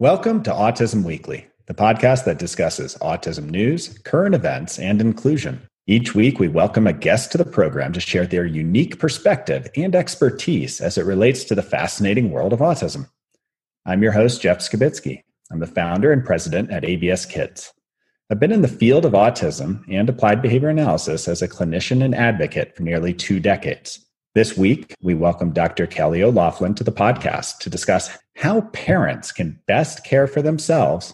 Welcome to Autism Weekly, the podcast that discusses autism news, current events, and inclusion. Each week, we welcome a guest to the program to share their unique perspective and expertise as it relates to the fascinating world of autism. I'm your host, Jeff Skibitsky. I'm the founder and president at ABS Kids. I've been in the field of autism and applied behavior analysis as a clinician and advocate for nearly two decades. This week, we welcome Dr. Kelly O'Laughlin to the podcast to discuss how parents can best care for themselves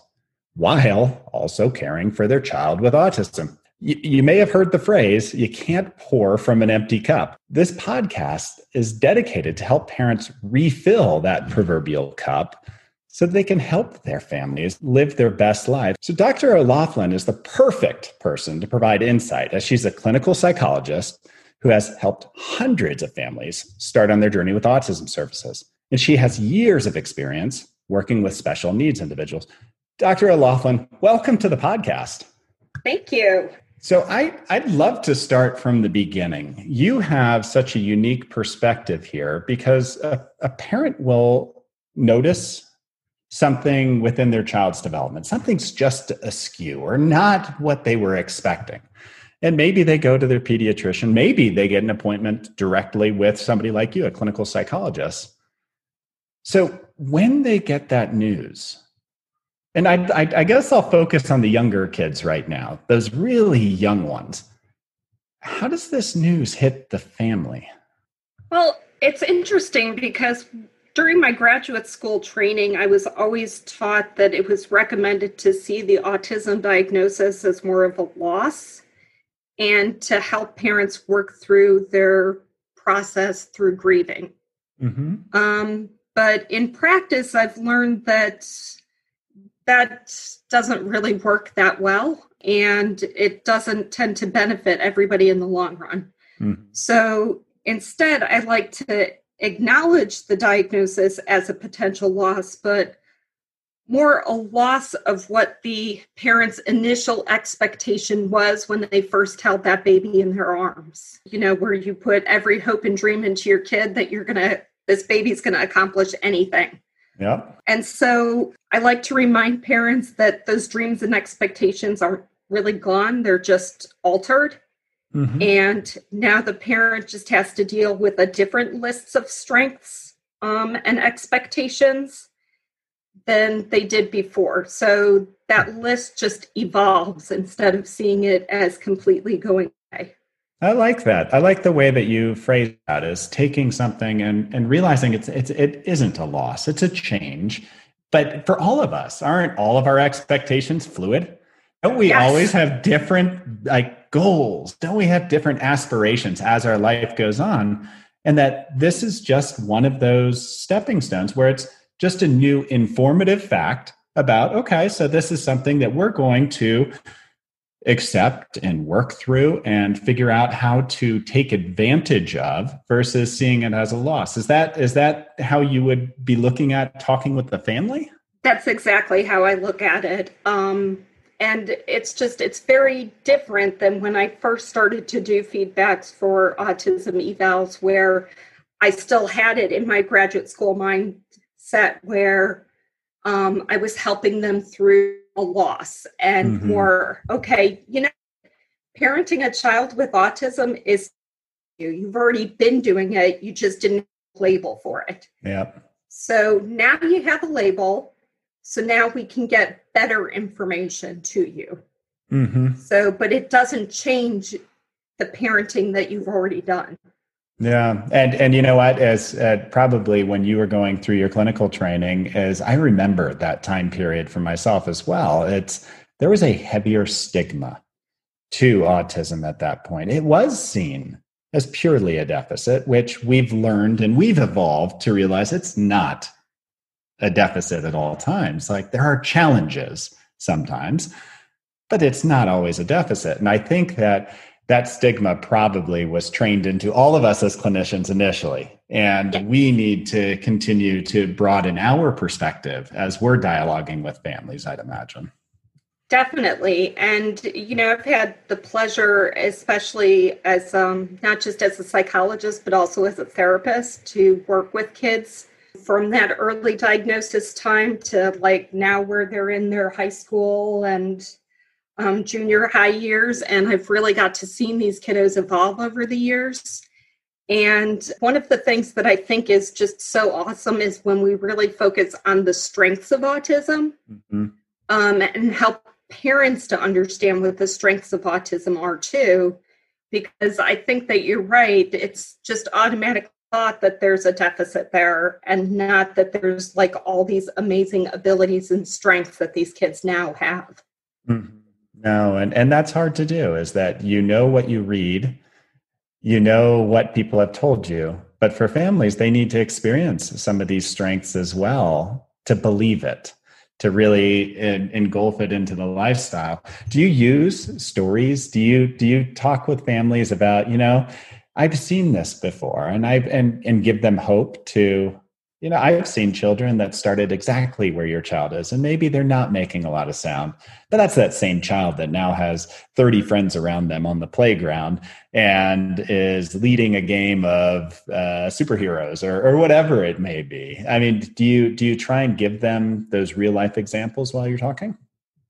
while also caring for their child with autism. You, may have heard the phrase, you can't pour from an empty cup. This podcast is dedicated to help parents refill that proverbial cup so they can help their families live their best lives. So, Dr. O'Laughlin is the perfect person to provide insight as she's a clinical psychologist who has helped hundreds of families start on their journey with autism services. And she has years of experience working with special needs individuals. Dr. O'Laughlin, welcome to the podcast. Thank you. So I, I'd love to start from the beginning. You have such a unique perspective here because a, a parent will notice something within their child's development. Something's just askew or not what they were expecting. And maybe they go to their pediatrician. Maybe they get an appointment directly with somebody like you, a clinical psychologist. So when they get that news, and I, I, I, guess I'll focus on the younger kids right now, those really young ones. How does this news hit the family? Well, it's interesting because during my graduate school training, I was always taught that it was recommended to see the autism diagnosis as more of a loss and to help parents work through their process through grieving. Mm-hmm. Um, but in practice, I've learned that that doesn't really work that well and it doesn't tend to benefit everybody in the long run. Mm-hmm. So instead, I like to acknowledge the diagnosis as a potential loss, but more a loss of what the parents' initial expectation was when they first held that baby in their arms. You know, where you put every hope and dream into your kid that you're going to, this baby's going to accomplish anything. Yeah. And so I like to remind parents that those dreams and expectations aren't really gone, they're just altered. Mm-hmm. And now the parent just has to deal with a different list of strengths um, and expectations than they did before. So that list just evolves instead of seeing it as completely going away. I like that. I like the way that you phrase that as taking something and, and realizing it's, it's it isn't a loss, it's a change. But for all of us, aren't all of our expectations fluid? Don't we yes. always have different like goals? Don't we have different aspirations as our life goes on? And that this is just one of those stepping stones where it's just a new informative fact about okay, so this is something that we're going to accept and work through and figure out how to take advantage of versus seeing it as a loss. Is that is that how you would be looking at talking with the family? That's exactly how I look at it. Um, and it's just it's very different than when i first started to do feedbacks for autism evals where i still had it in my graduate school mindset where um, i was helping them through a loss and mm-hmm. more okay you know parenting a child with autism is you you've already been doing it you just didn't label for it yeah so now you have a label so now we can get better information to you. Mm-hmm. So, but it doesn't change the parenting that you've already done. Yeah, and and you know what? As uh, probably when you were going through your clinical training, as I remember that time period for myself as well. It's there was a heavier stigma to autism at that point. It was seen as purely a deficit, which we've learned and we've evolved to realize it's not a deficit at all times. Like there are challenges sometimes, but it's not always a deficit. And I think that that stigma probably was trained into all of us as clinicians initially. And we need to continue to broaden our perspective as we're dialoguing with families, I'd imagine. Definitely. And, you know, I've had the pleasure, especially as um, not just as a psychologist, but also as a therapist, to work with kids from that early diagnosis time to like now where they're in their high school and um, junior high years. And I've really got to see these kiddos evolve over the years. And one of the things that I think is just so awesome is when we really focus on the strengths of autism mm-hmm. um, and help parents to understand what the strengths of autism are too. Because I think that you're right. It's just automatic thought that there's a deficit there and not that there's like all these amazing abilities and strengths that these kids now have. Mm-hmm. No, and, and that's hard to do is that you know what you read you know what people have told you. But for families, they need to experience some of these strengths as well to believe it, to really engulf it into the lifestyle. Do you use stories? Do you do you talk with families about, you know, I've seen this before and I've and and give them hope to you know, I've seen children that started exactly where your child is, and maybe they're not making a lot of sound, but that's that same child that now has 30 friends around them on the playground and is leading a game of uh, superheroes or, or whatever it may be. I mean, do you do you try and give them those real life examples while you're talking?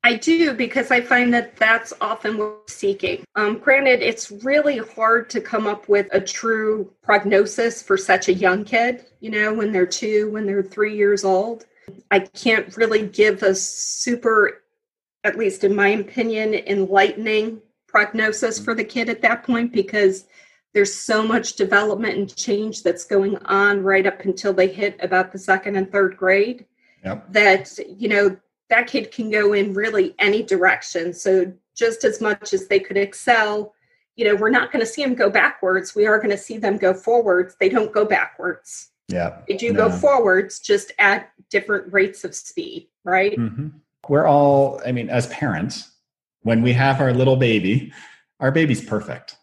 I do because I find that that's often what we're seeking. Um, granted, it's really hard to come up with a true prognosis for such a young kid, you know, when they're two, when they're three years old. I can't really give a super, at least in my opinion, enlightening prognosis for the kid at that point because there's so much development and change that's going on right up until they hit about the second and third grade. Yep. That, you know, that kid can go in really any direction. So just as much as they could excel, you know, we're not going to see them go backwards. We are going to see them go forwards. They don't go backwards. Yeah. They do no. go forwards, just at different rates of speed, right? Mm-hmm. We're all, I mean, as parents, when we have our little baby, our baby's perfect.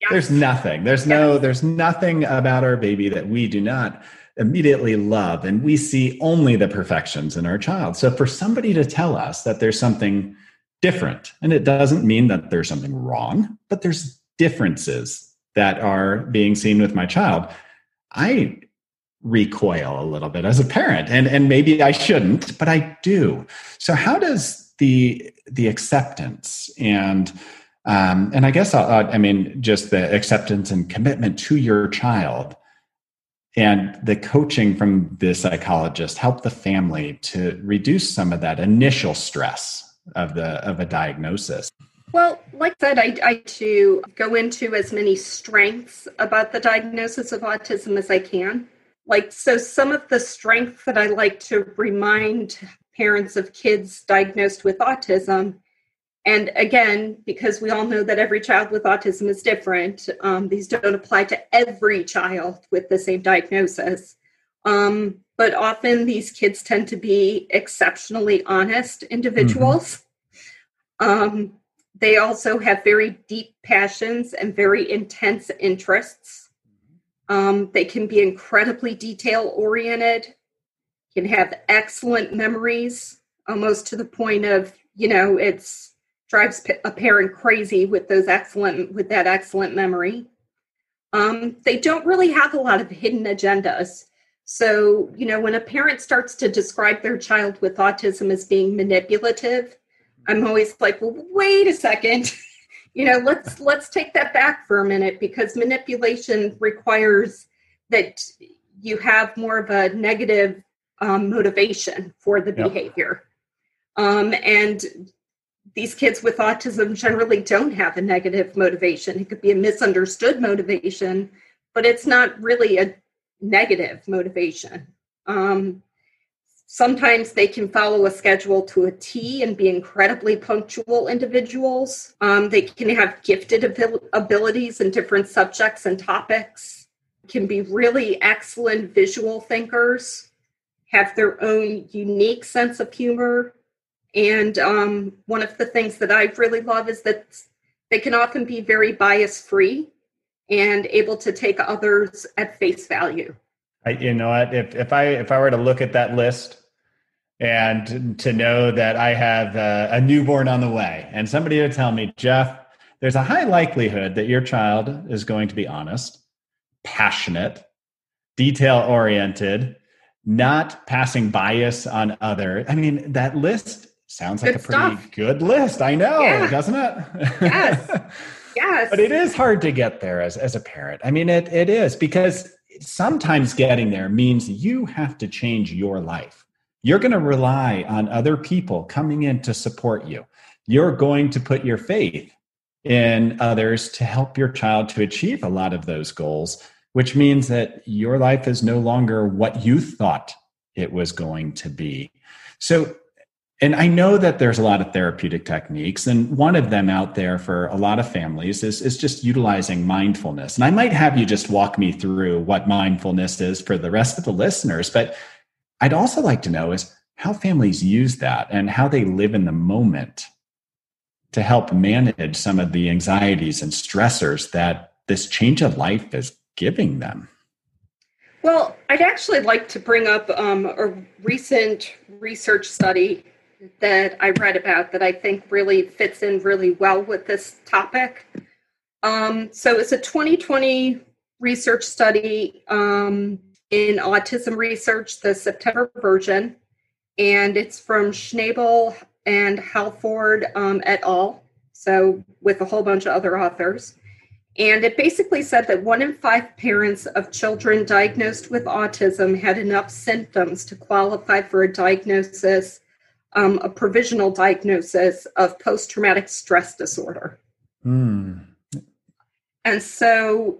Yes. There's nothing. There's yes. no, there's nothing about our baby that we do not immediately love and we see only the perfections in our child. So for somebody to tell us that there's something different, and it doesn't mean that there's something wrong, but there's differences that are being seen with my child, I recoil a little bit as a parent and and maybe I shouldn't but I do so how does the the acceptance and um, and I guess I'll, I mean just the acceptance and commitment to your child and the coaching from the psychologist helped the family to reduce some of that initial stress of the of a diagnosis. Well like i said i, I to go into as many strengths about the diagnosis of autism as i can. Like so some of the strengths that i like to remind parents of kids diagnosed with autism and again, because we all know that every child with autism is different, um, these don't apply to every child with the same diagnosis. Um, but often these kids tend to be exceptionally honest individuals. Mm-hmm. Um, they also have very deep passions and very intense interests. Um, they can be incredibly detail oriented, can have excellent memories, almost to the point of, you know, it's drives a parent crazy with those excellent with that excellent memory. Um, they don't really have a lot of hidden agendas. So, you know, when a parent starts to describe their child with autism as being manipulative, I'm always like, well, wait a second. you know, let's let's take that back for a minute because manipulation requires that you have more of a negative um, motivation for the yep. behavior. Um, and these kids with autism generally don't have a negative motivation. It could be a misunderstood motivation, but it's not really a negative motivation. Um, sometimes they can follow a schedule to a T and be incredibly punctual individuals. Um, they can have gifted abil- abilities in different subjects and topics, can be really excellent visual thinkers, have their own unique sense of humor, and um, one of the things that I really love is that they can often be very bias free and able to take others at face value. I, you know what? If, if I if I were to look at that list and to know that I have a, a newborn on the way, and somebody to tell me, Jeff, there's a high likelihood that your child is going to be honest, passionate, detail oriented, not passing bias on other. I mean, that list sounds like good a pretty stuff. good list. I know, yeah. doesn't it? Yes. Yes. but it is hard to get there as, as a parent. I mean, it, it is because sometimes getting there means you have to change your life. You're going to rely on other people coming in to support you. You're going to put your faith in others to help your child to achieve a lot of those goals which means that your life is no longer what you thought it was going to be. So, and I know that there's a lot of therapeutic techniques, and one of them out there for a lot of families is, is just utilizing mindfulness. And I might have you just walk me through what mindfulness is for the rest of the listeners, but I'd also like to know is how families use that and how they live in the moment to help manage some of the anxieties and stressors that this change of life is giving them? Well, I'd actually like to bring up um, a recent research study that I read about that I think really fits in really well with this topic. Um, so it's a 2020 research study um, in autism research, the September version, and it's from Schnabel and Hallford um, et al. So with a whole bunch of other authors. And it basically said that one in five parents of children diagnosed with autism had enough symptoms to qualify for a diagnosis, um, a provisional diagnosis of post traumatic stress disorder. Mm. And so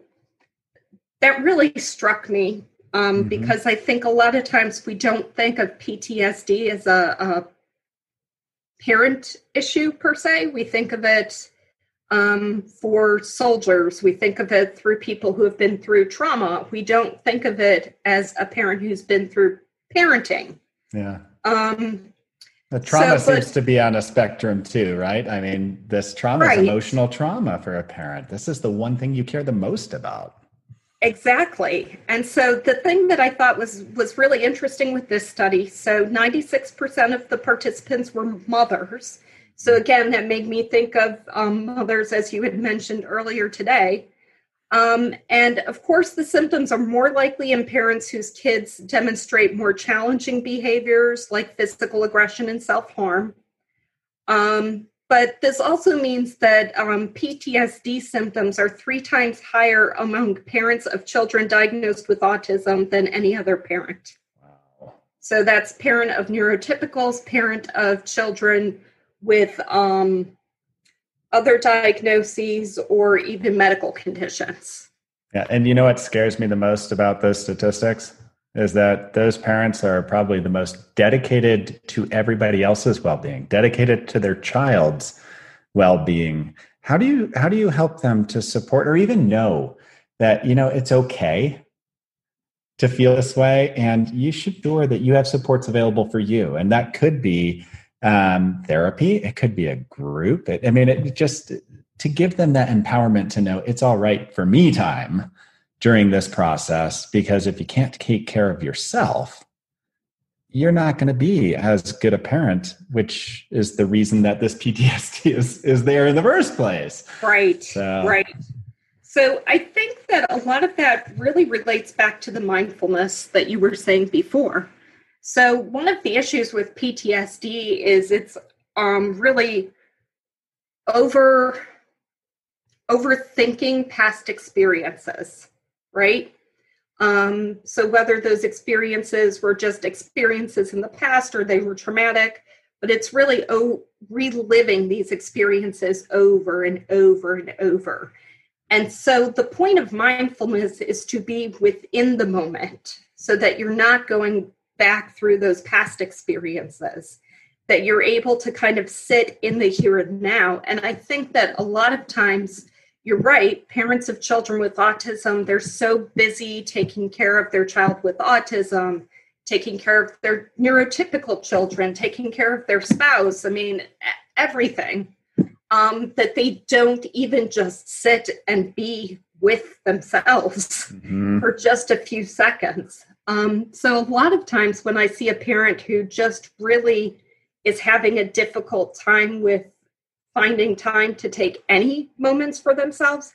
that really struck me um, mm-hmm. because I think a lot of times we don't think of PTSD as a, a parent issue per se. We think of it um, for soldiers. We think of it through people who have been through trauma. We don't think of it as a parent who's been through parenting. Yeah. Um, the trauma so, seems but, to be on a spectrum too, right? I mean, this trauma right. is emotional trauma for a parent. This is the one thing you care the most about. Exactly. And so the thing that I thought was was really interesting with this study, so 96% of the participants were mothers so again, that made me think of um, mothers, as you had mentioned earlier today. Um, and of course, the symptoms are more likely in parents whose kids demonstrate more challenging behaviors like physical aggression and self harm. Um, but this also means that um, PTSD symptoms are three times higher among parents of children diagnosed with autism than any other parent. Wow. So that's parent of neurotypicals, parent of children with um, other diagnoses or even medical conditions. Yeah, and you know what scares me the most about those statistics is that those parents are probably the most dedicated to everybody else's well-being, dedicated to their child's well-being. How do you how do you help them to support or even know that you know it's okay to feel this way and you should sure that you have supports available for you and that could be um, therapy. It could be a group. It, I mean, it just to give them that empowerment to know it's all right for me time during this process. Because if you can't take care of yourself, you're not going to be as good a parent, which is the reason that this PTSD is is there in the first place. Right. So. Right. So I think that a lot of that really relates back to the mindfulness that you were saying before. So, one of the issues with PTSD is it's um, really over overthinking past experiences, right? Um, so whether those experiences were just experiences in the past or they were traumatic, but it's really reliving these experiences over and over and over. And so the point of mindfulness is to be within the moment so that you're not going back through those past experiences that you're able to kind of sit in the here and now and i think that a lot of times you're right parents of children with autism they're so busy taking care of their child with autism taking care of their neurotypical children taking care of their spouse i mean everything um, that they don't even just sit and be with themselves mm-hmm. for just a few seconds um, so, a lot of times when I see a parent who just really is having a difficult time with finding time to take any moments for themselves,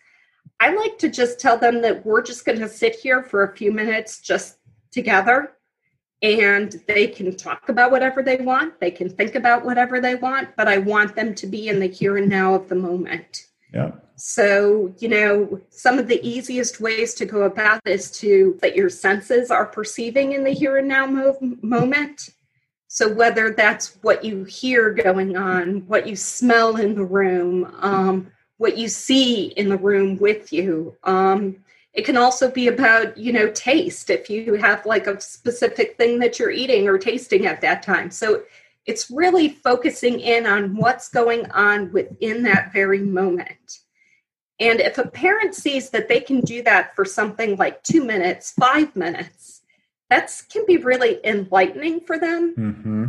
I like to just tell them that we're just going to sit here for a few minutes just together and they can talk about whatever they want they can think about whatever they want but i want them to be in the here and now of the moment yeah. So you know some of the easiest ways to go about this to that your senses are perceiving in the here and now mo- moment. So whether that's what you hear going on what you smell in the room um, what you see in the room with you um, it can also be about you know taste. If you have like a specific thing that you're eating or tasting at that time. So it's really focusing in on what's going on within that very moment and if a parent sees that they can do that for something like two minutes five minutes that can be really enlightening for them mm-hmm.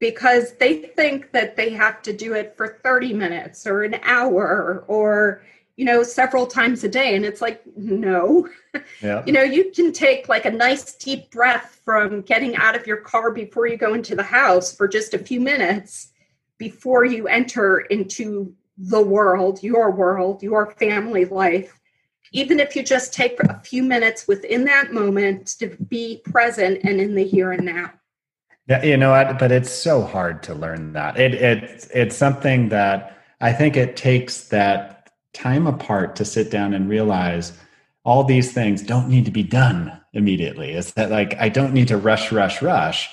because they think that they have to do it for 30 minutes or an hour or you know, several times a day. And it's like, no. Yeah. you know, you can take like a nice deep breath from getting out of your car before you go into the house for just a few minutes before you enter into the world, your world, your family life. Even if you just take a few minutes within that moment to be present and in the here and now. Yeah, you know what? But it's so hard to learn that. It it it's something that I think it takes that time apart to sit down and realize all these things don't need to be done immediately. Is that like I don't need to rush, rush, rush.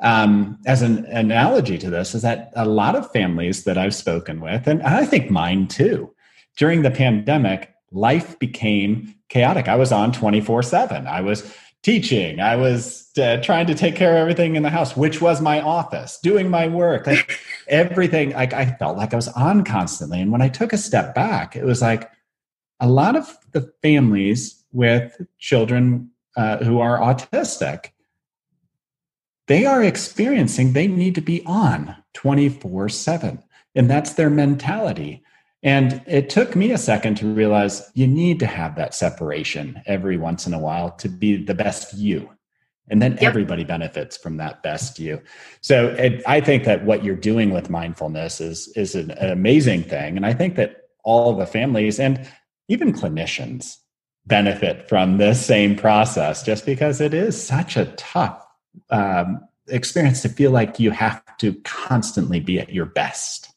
Um, as an analogy to this, is that a lot of families that I've spoken with, and I think mine too, during the pandemic, life became chaotic. I was on 24 7. I was teaching. I was uh, trying to take care of everything in the house, which was my office, doing my work, like everything. Like I felt like I was on constantly. And when I took a step back, it was like a lot of the families with children uh, who are autistic, they are experiencing they need to be on 24 7. And that's their mentality. And it took me a second to realize you need to have that separation every once in a while to be the best you. And then yep. everybody benefits from that best you. So it, I think that what you're doing with mindfulness is, is an, an amazing thing. And I think that all the families and even clinicians benefit from this same process just because it is such a tough um, experience to feel like you have to constantly be at your best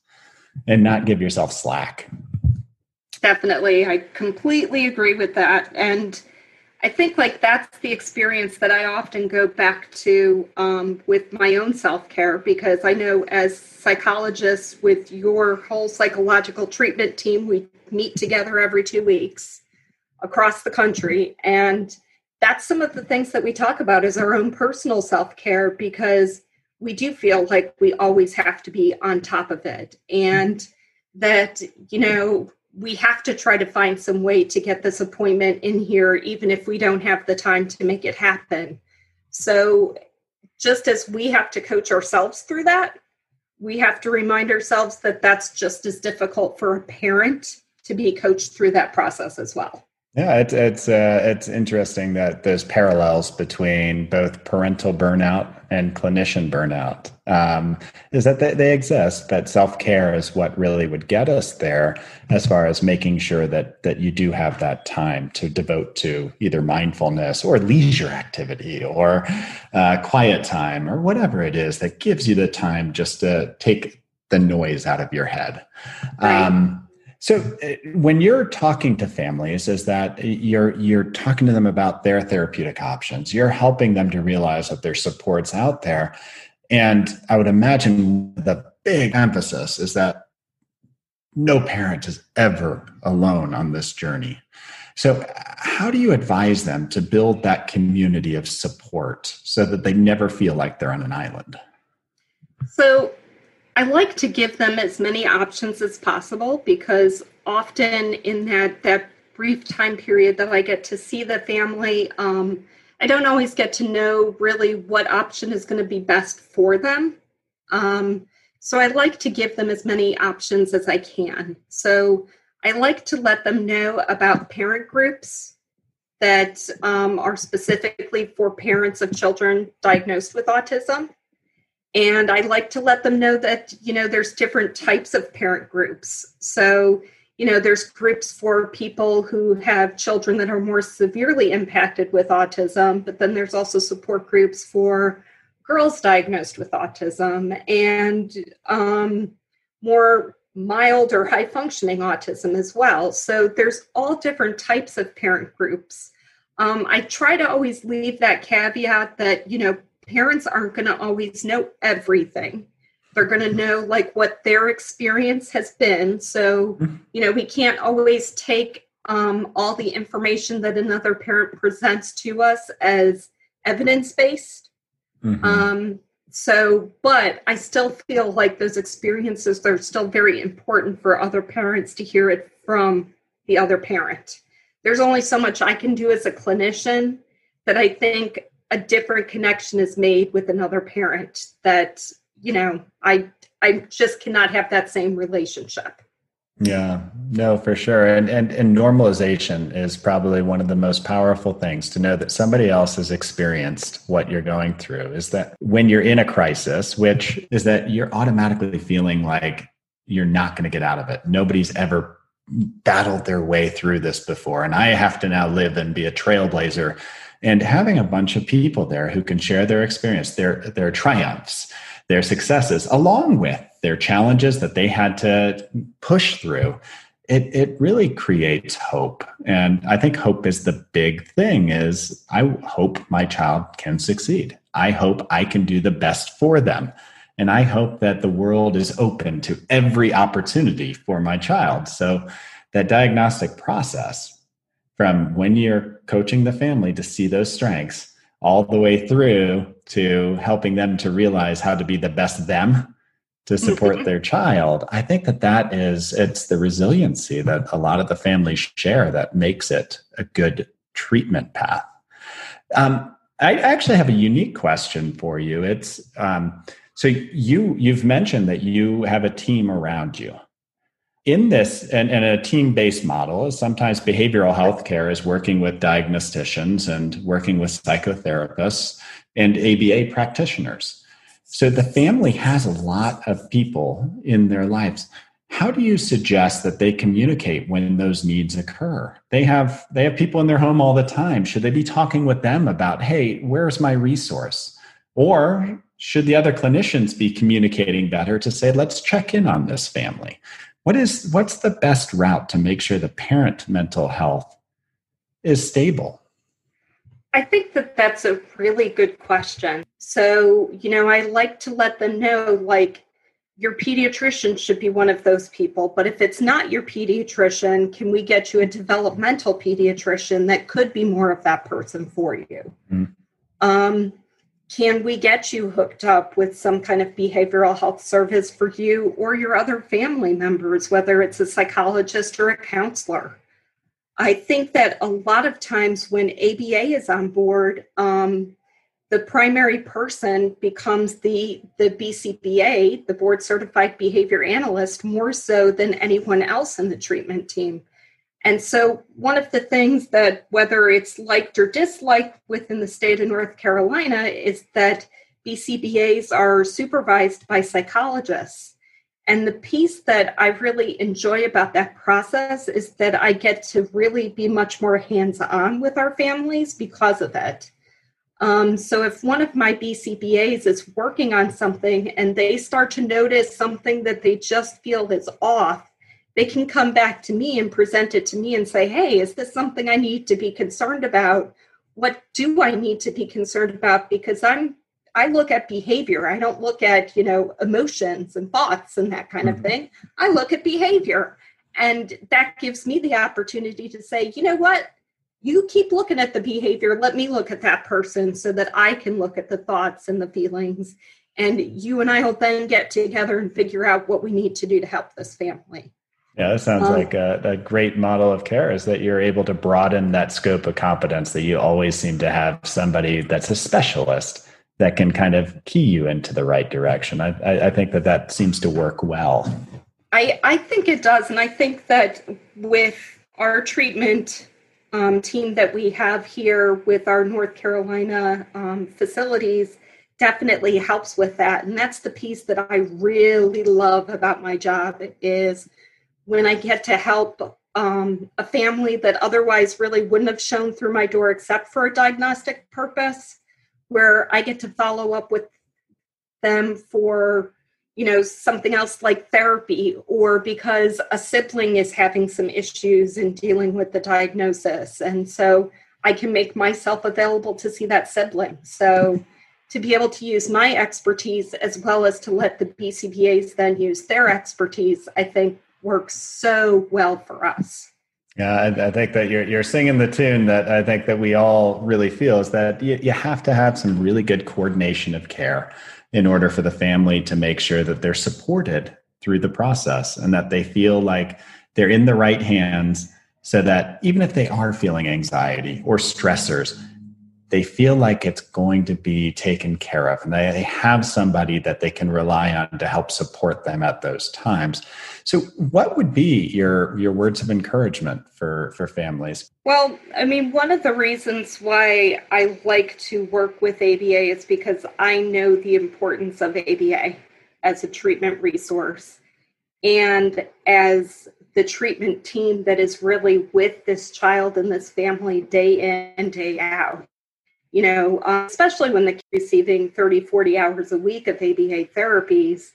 and not give yourself slack. Definitely. I completely agree with that. And I think like that's the experience that I often go back to um, with my own self care because I know as psychologists with your whole psychological treatment team, we meet together every two weeks across the country. And that's some of the things that we talk about is our own personal self care because we do feel like we always have to be on top of it and that you know we have to try to find some way to get this appointment in here even if we don't have the time to make it happen. So just as we have to coach ourselves through that we have to remind ourselves that that's just as difficult for a parent to be coached through that process as well yeah, it's it's uh, it's interesting that there's parallels between both parental burnout and clinician burnout. Um, is that they, they exist? That self care is what really would get us there, as far as making sure that that you do have that time to devote to either mindfulness or leisure activity or uh, quiet time or whatever it is that gives you the time just to take the noise out of your head. Right. Um, so uh, when you're talking to families is that you're you're talking to them about their therapeutic options. You're helping them to realize that there's supports out there. And I would imagine the big emphasis is that no parent is ever alone on this journey. So, how do you advise them to build that community of support so that they never feel like they're on an island? So, I like to give them as many options as possible because often in that that brief time period that I get to see the family, um, I don't always get to know really what option is going to be best for them. Um, so I like to give them as many options as I can. So I like to let them know about parent groups that um, are specifically for parents of children diagnosed with autism and i like to let them know that you know there's different types of parent groups so you know, there's groups for people who have children that are more severely impacted with autism, but then there's also support groups for girls diagnosed with autism and um, more mild or high functioning autism as well. So there's all different types of parent groups. Um, I try to always leave that caveat that, you know, parents aren't going to always know everything. They're going to know like what their experience has been. So, mm-hmm. you know, we can't always take um, all the information that another parent presents to us as evidence based. Mm-hmm. Um, so, but I still feel like those experiences they're still very important for other parents to hear it from the other parent. There's only so much I can do as a clinician that I think a different connection is made with another parent that, you know, I I just cannot have that same relationship. Yeah, no, for sure. And, and and normalization is probably one of the most powerful things to know that somebody else has experienced what you're going through. Is that when you're in a crisis, which is that you're automatically feeling like you're not going to get out of it. Nobody's ever battled their way through this before. And I have to now live and be a trailblazer. And having a bunch of people there who can share their experience, their their triumphs, their successes, along with their challenges that they had to push through it, it really creates hope. And i think hope is the big thing is i hope my child can succeed. I hope i can do the best for them. And i hope that the world is open to every opportunity for my child. So that diagnostic process from when you're coaching the family to see those strengths all the way through to helping them to realize how to be the best them to support their child. I think that that is it's the resiliency that a lot of the families share that makes it a good treatment path. Um, i actually have a unique question for you. It's um, so you you've mentioned that you have a team around you in this and, and a team-based model sometimes behavioral health care is working with diagnosticians and working with psychotherapists and aba practitioners so the family has a lot of people in their lives. How do you suggest that they communicate when those needs occur? They have they have people in their home all the time. Should they be talking with them about, "Hey, where's my resource?" Or should the other clinicians be communicating better to say, "Let's check in on this family." What is what's the best route to make sure the parent mental health is stable? I think that that's a really good question. So, you know, I like to let them know like your pediatrician should be one of those people, but if it's not your pediatrician, can we get you a developmental pediatrician that could be more of that person for you? Mm. Um, can we get you hooked up with some kind of behavioral health service for you or your other family members, whether it's a psychologist or a counselor? I think that a lot of times when ABA is on board, um, the primary person becomes the the BCBA, the board certified behavior analyst, more so than anyone else in the treatment team. And so, one of the things that, whether it's liked or disliked within the state of North Carolina, is that BCBAs are supervised by psychologists. And the piece that I really enjoy about that process is that I get to really be much more hands on with our families because of it. Um, so if one of my BCBAs is working on something and they start to notice something that they just feel is off, they can come back to me and present it to me and say, hey, is this something I need to be concerned about? What do I need to be concerned about? Because I'm I look at behavior. I don't look at, you know, emotions and thoughts and that kind mm-hmm. of thing. I look at behavior. And that gives me the opportunity to say, you know what? You keep looking at the behavior. Let me look at that person so that I can look at the thoughts and the feelings. And you and I will then get together and figure out what we need to do to help this family. Yeah, that sounds um, like a, a, great model of care is that you're able to broaden that scope of competence, that you always seem to have somebody that's a specialist that can kind of key you into the right direction. I, I, I think that that seems to work well. I, I think it does. And I think that with our treatment um, team that we have here with our North Carolina um, facilities definitely helps with that. And that's the piece that I really love about my job is when I get to help um, a family that otherwise really wouldn't have shown through my door except for a diagnostic purpose, where I get to follow up with them for you know something else like therapy or because a sibling is having some issues in dealing with the diagnosis. And so i can make myself available to see that sibling. So to be able to use my expertise as well as to let the bcbas then use their expertise i think works so well for us. Yeah, I, I, think that you're you're singing the tune that I think that we all really feel is that you, you have to have some really good coordination of care in order for the family to make sure that they're supported through the process and that they feel like they're in the right hands so that even if they are feeling anxiety or stressors, they feel like it's going to be taken care of and they have somebody that they can rely on to help support them at those times. So what would be your your words of encouragement for for families? Well i mean one of the reasons why i like to work with aba is because i know the importance of aba as a treatment resource. And as the treatment team that is really with this child and this family day in and day out you know, uh, especially when they're receiving 30, 40 hours a week of ABA therapies,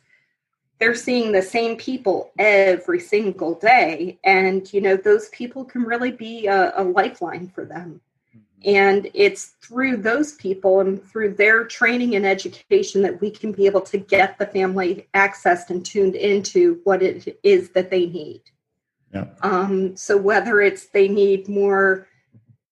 they're seeing the same people every single day. And, you know, those people can really be a, a lifeline for them. Mm-hmm. And it's through those people and through their training and education that we can be able to get the family accessed and tuned into what it is that they need. Yeah. Um, so whether it's they need more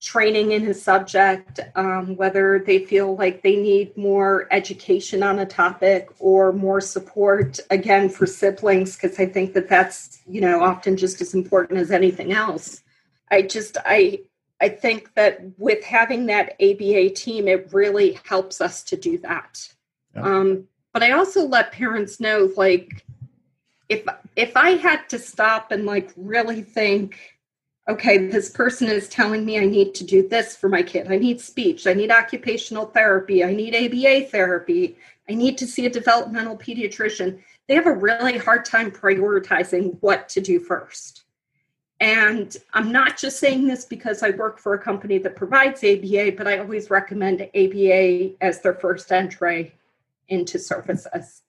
training in his subject, um, whether they feel like they need more education on a topic or more support, again, for siblings, because I think that that's, you know, often just as important as anything else. I just, I, I think that with having that ABA team, it really helps us to do that. Yeah. Um, but I also let parents know, like, if if I had to stop and like really think, okay, this person is telling me I need to do this for my kid. I need speech. I need occupational therapy. I need ABA therapy. I need to see a developmental pediatrician. They have a really hard time prioritizing what to do first. And I'm not just saying this because I work for a company that provides ABA, but I always recommend ABA as their first entry into services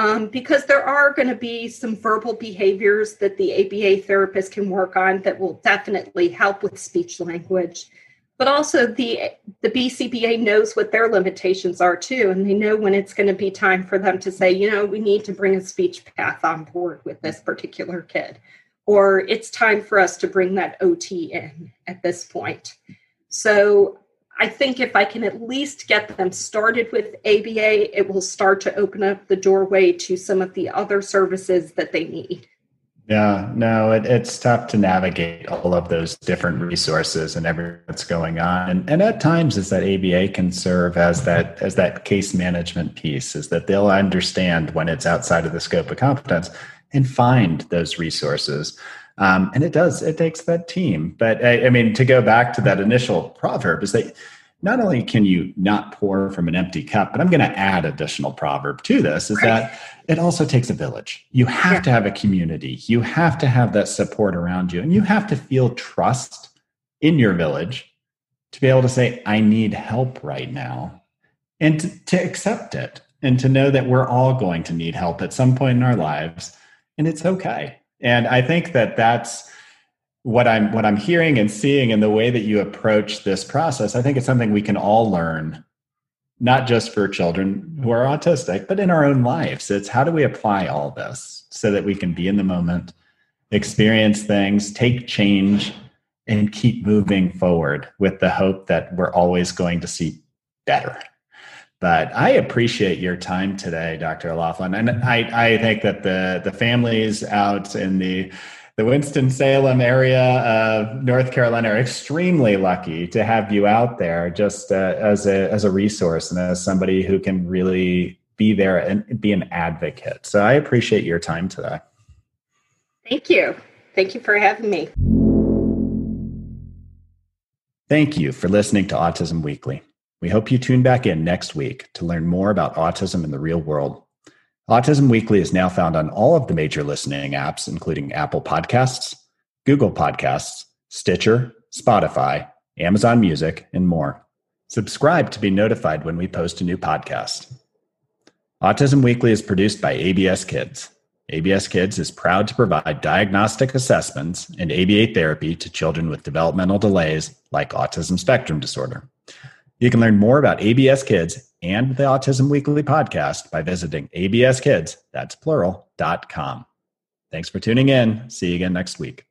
um, because there are going to be some verbal behaviors that the ABA therapist can work on that will definitely help with speech language. But also the the BCBA knows what their limitations are too, and they know when it's going to be time for them to say, you know, we need to bring a speech path on board with this particular kid, or it's time for us to bring that OT in at this point. So I think if I can at least get them started with ABA, it will start to open up the doorway to some of the other services that they need. Yeah, no, it, it's tough to navigate all of those different resources and everything that's going on. And, and at times is that ABA can serve as that as that case management piece, is that they'll understand when it's outside of the scope of competence and find those resources. Um, and it does, it takes that team. But I, I, mean, to go back to that initial proverb, is that not only can you not pour from an empty cup, but I'm going to add additional proverb to this is right. that it also takes a village. You have yeah. to have a community. You have to have that support around you, and you have to feel trust in your village to be able to say, I need help right now, and to, to accept it and to know that we're all going to need help at some point in our lives, and it's okay. And I think that that's what I'm what I'm hearing and seeing in the way that you approach this process. I think it's something we can all learn, not just for children who are autistic, but in our own lives. It's how do we apply all this so that we can be in the moment, experience things, take change, and keep moving forward with the hope that we're always going to see better. But I appreciate your time today, Dr. O'Laughlin. And I, I think that the, the families out in the, the Winston-Salem area of North Carolina are extremely lucky to have you out there just uh, as, a, as a resource and as somebody who can really be there and be an advocate. So I appreciate your time today. Thank you. Thank you for having me. Thank you for listening to Autism Weekly. We hope you tune back in next week to learn more about autism in the real world. Autism Weekly is now found on all of the major listening apps, including Apple Podcasts, Google Podcasts, Stitcher, Spotify, Amazon Music, and more. Subscribe to be notified when we post a new podcast. Autism Weekly is produced by ABS Kids. ABS Kids is proud to provide diagnostic assessments and ABA therapy to children with developmental delays like autism spectrum disorder. You can learn more about ABS Kids and the Autism Weekly podcast by visiting abskids, that's plural, dot com. Thanks for tuning in. See you again next week.